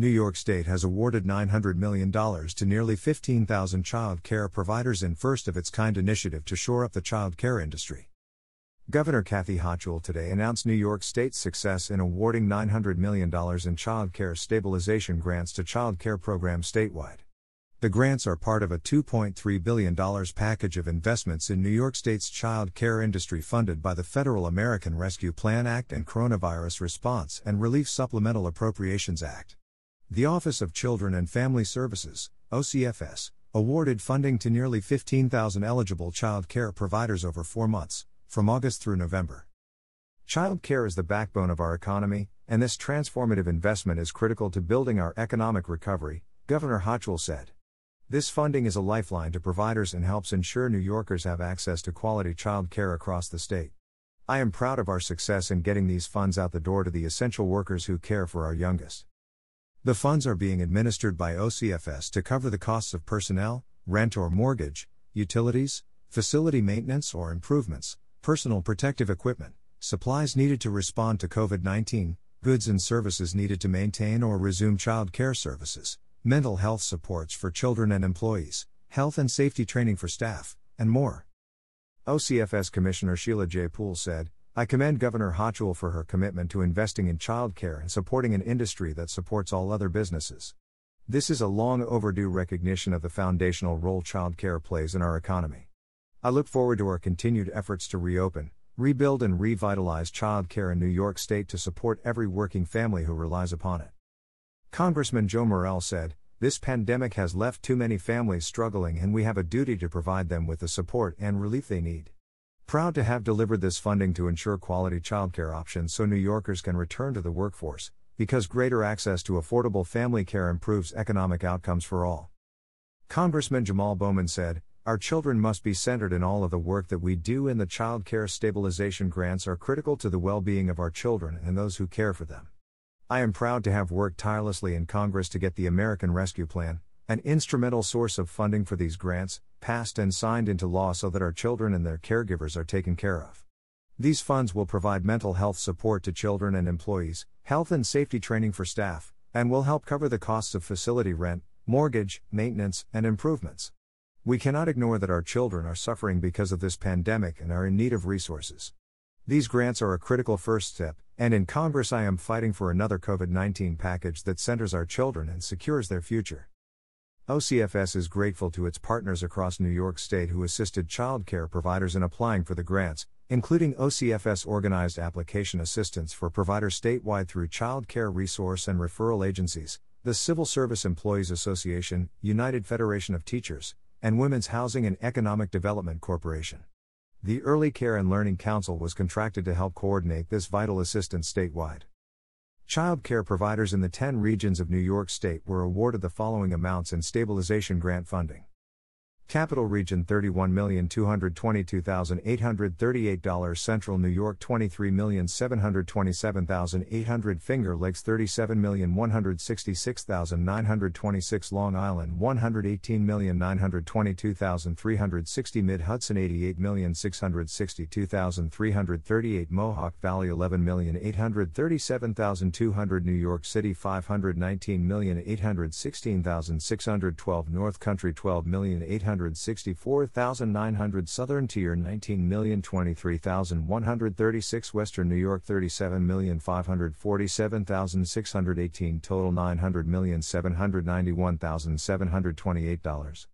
New York State has awarded $900 million to nearly 15,000 child care providers in first of its kind initiative to shore up the child care industry. Governor Kathy Hochul today announced New York State's success in awarding $900 million in child care stabilization grants to child care programs statewide. The grants are part of a $2.3 billion package of investments in New York State's child care industry funded by the Federal American Rescue Plan Act and Coronavirus Response and Relief Supplemental Appropriations Act. The Office of Children and Family Services, OCFS, awarded funding to nearly 15,000 eligible child care providers over four months, from August through November. Child care is the backbone of our economy, and this transformative investment is critical to building our economic recovery, Governor Hochul said. This funding is a lifeline to providers and helps ensure New Yorkers have access to quality child care across the state. I am proud of our success in getting these funds out the door to the essential workers who care for our youngest. The funds are being administered by OCFS to cover the costs of personnel, rent or mortgage, utilities, facility maintenance or improvements, personal protective equipment, supplies needed to respond to COVID 19, goods and services needed to maintain or resume child care services, mental health supports for children and employees, health and safety training for staff, and more. OCFS Commissioner Sheila J. Poole said, I commend Governor Hochul for her commitment to investing in childcare and supporting an industry that supports all other businesses. This is a long overdue recognition of the foundational role childcare plays in our economy. I look forward to our continued efforts to reopen, rebuild, and revitalize childcare in New York State to support every working family who relies upon it. Congressman Joe Morelle said, This pandemic has left too many families struggling, and we have a duty to provide them with the support and relief they need. Proud to have delivered this funding to ensure quality childcare options so New Yorkers can return to the workforce, because greater access to affordable family care improves economic outcomes for all. Congressman Jamal Bowman said, Our children must be centered in all of the work that we do, and the child care stabilization grants are critical to the well being of our children and those who care for them. I am proud to have worked tirelessly in Congress to get the American Rescue Plan, an instrumental source of funding for these grants, passed and signed into law so that our children and their caregivers are taken care of. These funds will provide mental health support to children and employees, health and safety training for staff, and will help cover the costs of facility rent, mortgage, maintenance, and improvements. We cannot ignore that our children are suffering because of this pandemic and are in need of resources. These grants are a critical first step, and in Congress I am fighting for another COVID 19 package that centers our children and secures their future. OCFS is grateful to its partners across New York State who assisted child care providers in applying for the grants, including OCFS organized application assistance for providers statewide through child care resource and referral agencies, the Civil Service Employees Association, United Federation of Teachers, and Women's Housing and Economic Development Corporation. The Early Care and Learning Council was contracted to help coordinate this vital assistance statewide. Child care providers in the 10 regions of New York State were awarded the following amounts in stabilization grant funding Capital Region $31,222,838 Central New York 23,727,800 Finger Lakes 37,166,926 Long Island 118,922,360 Mid Hudson $88,662,338 Mohawk Valley 11,837,200 New York City 519,816,612 North Country $12,800 164,900 Southern Tier 19,023,136 Western New York 37,547,618 Total $900,791,728